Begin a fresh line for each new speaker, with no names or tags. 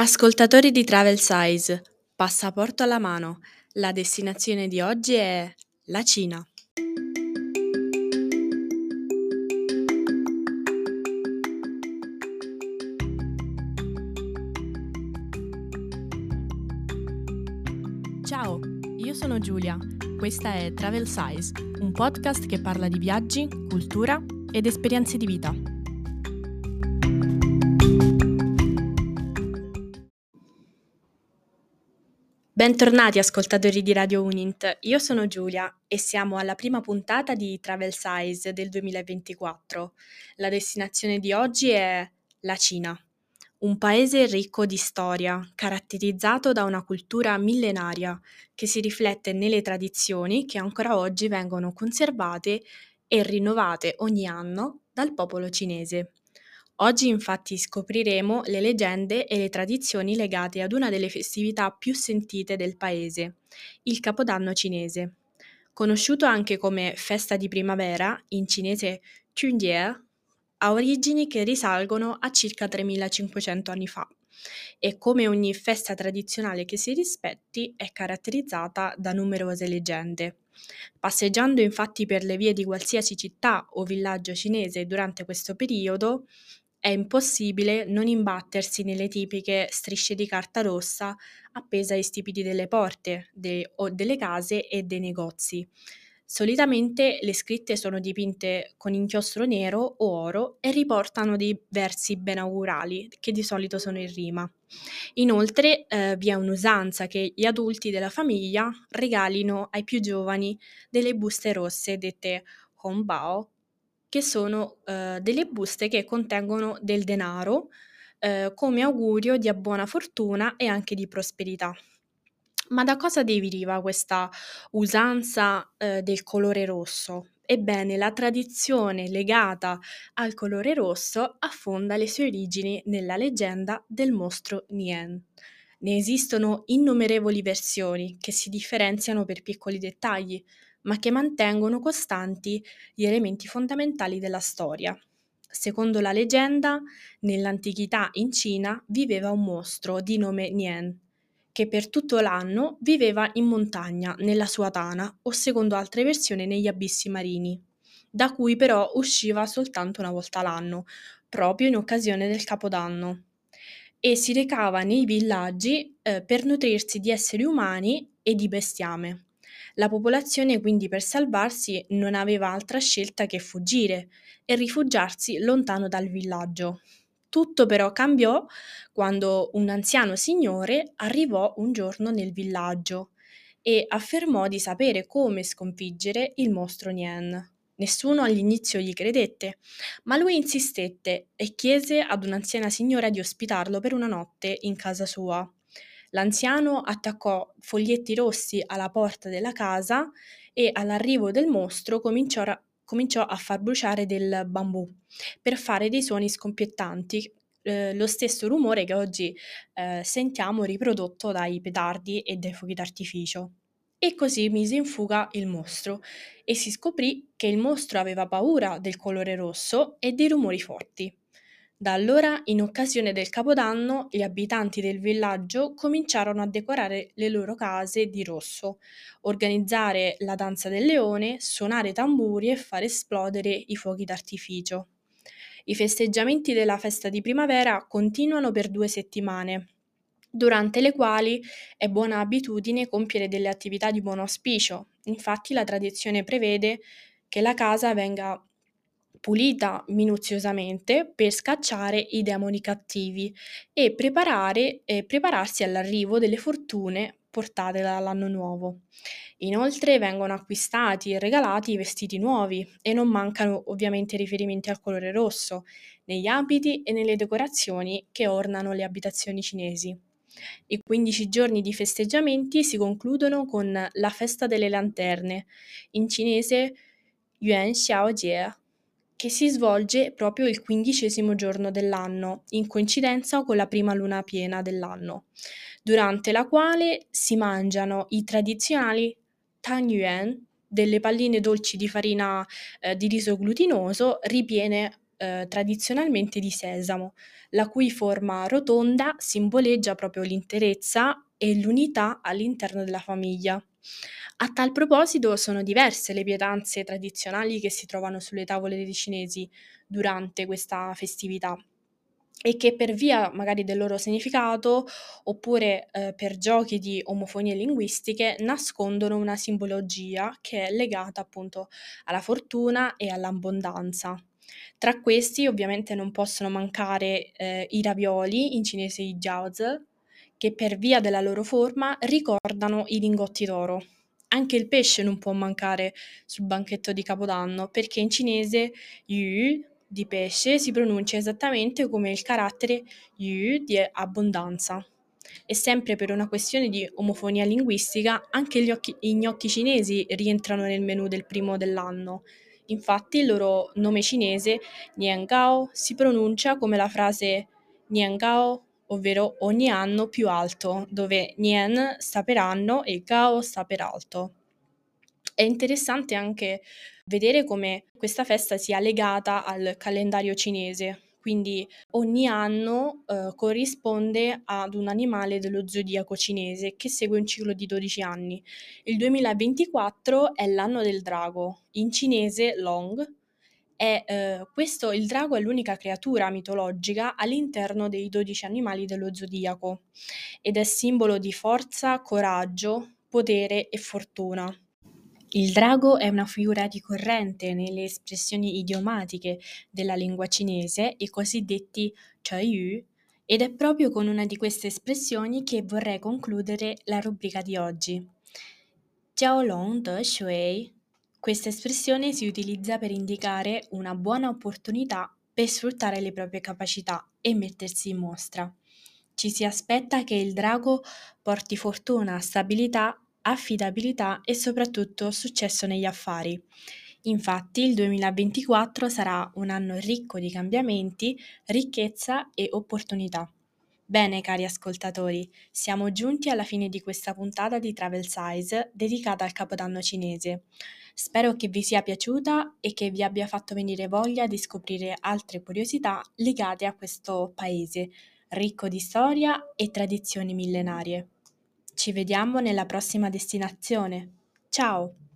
Ascoltatori di Travel Size, passaporto alla mano, la destinazione di oggi è la Cina. Ciao, io sono Giulia, questa è Travel Size, un podcast che parla di viaggi, cultura ed esperienze di vita. Bentornati ascoltatori di Radio Unint, io sono Giulia e siamo alla prima puntata di Travel Size del 2024. La destinazione di oggi è la Cina, un paese ricco di storia, caratterizzato da una cultura millenaria che si riflette nelle tradizioni che ancora oggi vengono conservate e rinnovate ogni anno dal popolo cinese. Oggi infatti scopriremo le leggende e le tradizioni legate ad una delle festività più sentite del paese, il Capodanno cinese. Conosciuto anche come festa di primavera, in cinese Chunjie, ha origini che risalgono a circa 3500 anni fa e come ogni festa tradizionale che si rispetti è caratterizzata da numerose leggende. Passeggiando infatti per le vie di qualsiasi città o villaggio cinese durante questo periodo, è impossibile non imbattersi nelle tipiche strisce di carta rossa appese ai stipiti delle porte de- o delle case e dei negozi. Solitamente le scritte sono dipinte con inchiostro nero o oro e riportano dei versi benaugurali, che di solito sono in rima. Inoltre eh, vi è un'usanza che gli adulti della famiglia regalino ai più giovani delle buste rosse dette Hongbao che sono eh, delle buste che contengono del denaro eh, come augurio di buona fortuna e anche di prosperità. Ma da cosa deriva questa usanza eh, del colore rosso? Ebbene, la tradizione legata al colore rosso affonda le sue origini nella leggenda del mostro Nien. Ne esistono innumerevoli versioni che si differenziano per piccoli dettagli, ma che mantengono costanti gli elementi fondamentali della storia. Secondo la leggenda, nell'antichità in Cina viveva un mostro di nome Nian, che per tutto l'anno viveva in montagna, nella sua tana o secondo altre versioni negli abissi marini, da cui però usciva soltanto una volta l'anno, proprio in occasione del Capodanno, e si recava nei villaggi eh, per nutrirsi di esseri umani e di bestiame. La popolazione quindi per salvarsi non aveva altra scelta che fuggire e rifugiarsi lontano dal villaggio. Tutto però cambiò quando un anziano signore arrivò un giorno nel villaggio e affermò di sapere come sconfiggere il mostro Nien. Nessuno all'inizio gli credette, ma lui insistette e chiese ad un'anziana signora di ospitarlo per una notte in casa sua. L'anziano attaccò foglietti rossi alla porta della casa e all'arrivo del mostro cominciò, ra- cominciò a far bruciare del bambù per fare dei suoni scompiettanti, eh, lo stesso rumore che oggi eh, sentiamo riprodotto dai petardi e dai fuochi d'artificio. E così mise in fuga il mostro e si scoprì che il mostro aveva paura del colore rosso e dei rumori forti. Da allora, in occasione del Capodanno, gli abitanti del villaggio cominciarono a decorare le loro case di rosso, organizzare la danza del leone, suonare tamburi e far esplodere i fuochi d'artificio. I festeggiamenti della festa di primavera continuano per due settimane, durante le quali è buona abitudine compiere delle attività di buon auspicio. Infatti la tradizione prevede che la casa venga pulita minuziosamente per scacciare i demoni cattivi e preparare, eh, prepararsi all'arrivo delle fortune portate dall'anno nuovo. Inoltre vengono acquistati e regalati vestiti nuovi e non mancano ovviamente riferimenti al colore rosso negli abiti e nelle decorazioni che ornano le abitazioni cinesi. I 15 giorni di festeggiamenti si concludono con la festa delle lanterne, in cinese Yuan Xiaojie, che si svolge proprio il quindicesimo giorno dell'anno, in coincidenza con la prima luna piena dell'anno, durante la quale si mangiano i tradizionali tangyuan, delle palline dolci di farina eh, di riso glutinoso ripiene eh, tradizionalmente di sesamo, la cui forma rotonda simboleggia proprio l'interezza e l'unità all'interno della famiglia. A tal proposito sono diverse le pietanze tradizionali che si trovano sulle tavole dei cinesi durante questa festività e che per via magari del loro significato oppure eh, per giochi di omofonie linguistiche nascondono una simbologia che è legata appunto alla fortuna e all'abbondanza. Tra questi ovviamente non possono mancare eh, i ravioli, in cinese i jiaozi, che per via della loro forma ricordano i lingotti d'oro. Anche il pesce non può mancare sul banchetto di Capodanno, perché in cinese yu di pesce si pronuncia esattamente come il carattere yu di abbondanza. E sempre per una questione di omofonia linguistica, anche gli occhi, i gnocchi cinesi rientrano nel menù del primo dell'anno. Infatti il loro nome cinese, Niangao, si pronuncia come la frase Niangao, ovvero ogni anno più alto, dove Nian sta per anno e Gao sta per alto. È interessante anche vedere come questa festa sia legata al calendario cinese, quindi ogni anno eh, corrisponde ad un animale dello zodiaco cinese che segue un ciclo di 12 anni. Il 2024 è l'anno del drago, in cinese Long. È, eh, questo, il drago è l'unica creatura mitologica all'interno dei 12 animali dello zodiaco ed è simbolo di forza, coraggio, potere e fortuna. Il drago è una figura ricorrente nelle espressioni idiomatiche della lingua cinese, i cosiddetti Yu, ed è proprio con una di queste espressioni che vorrei concludere la rubrica di oggi. Jiaolong de Shui. Questa espressione si utilizza per indicare una buona opportunità per sfruttare le proprie capacità e mettersi in mostra. Ci si aspetta che il drago porti fortuna, stabilità affidabilità e soprattutto successo negli affari. Infatti il 2024 sarà un anno ricco di cambiamenti, ricchezza e opportunità. Bene cari ascoltatori, siamo giunti alla fine di questa puntata di Travel Size dedicata al Capodanno cinese. Spero che vi sia piaciuta e che vi abbia fatto venire voglia di scoprire altre curiosità legate a questo paese, ricco di storia e tradizioni millenarie. Ci vediamo nella prossima destinazione. Ciao!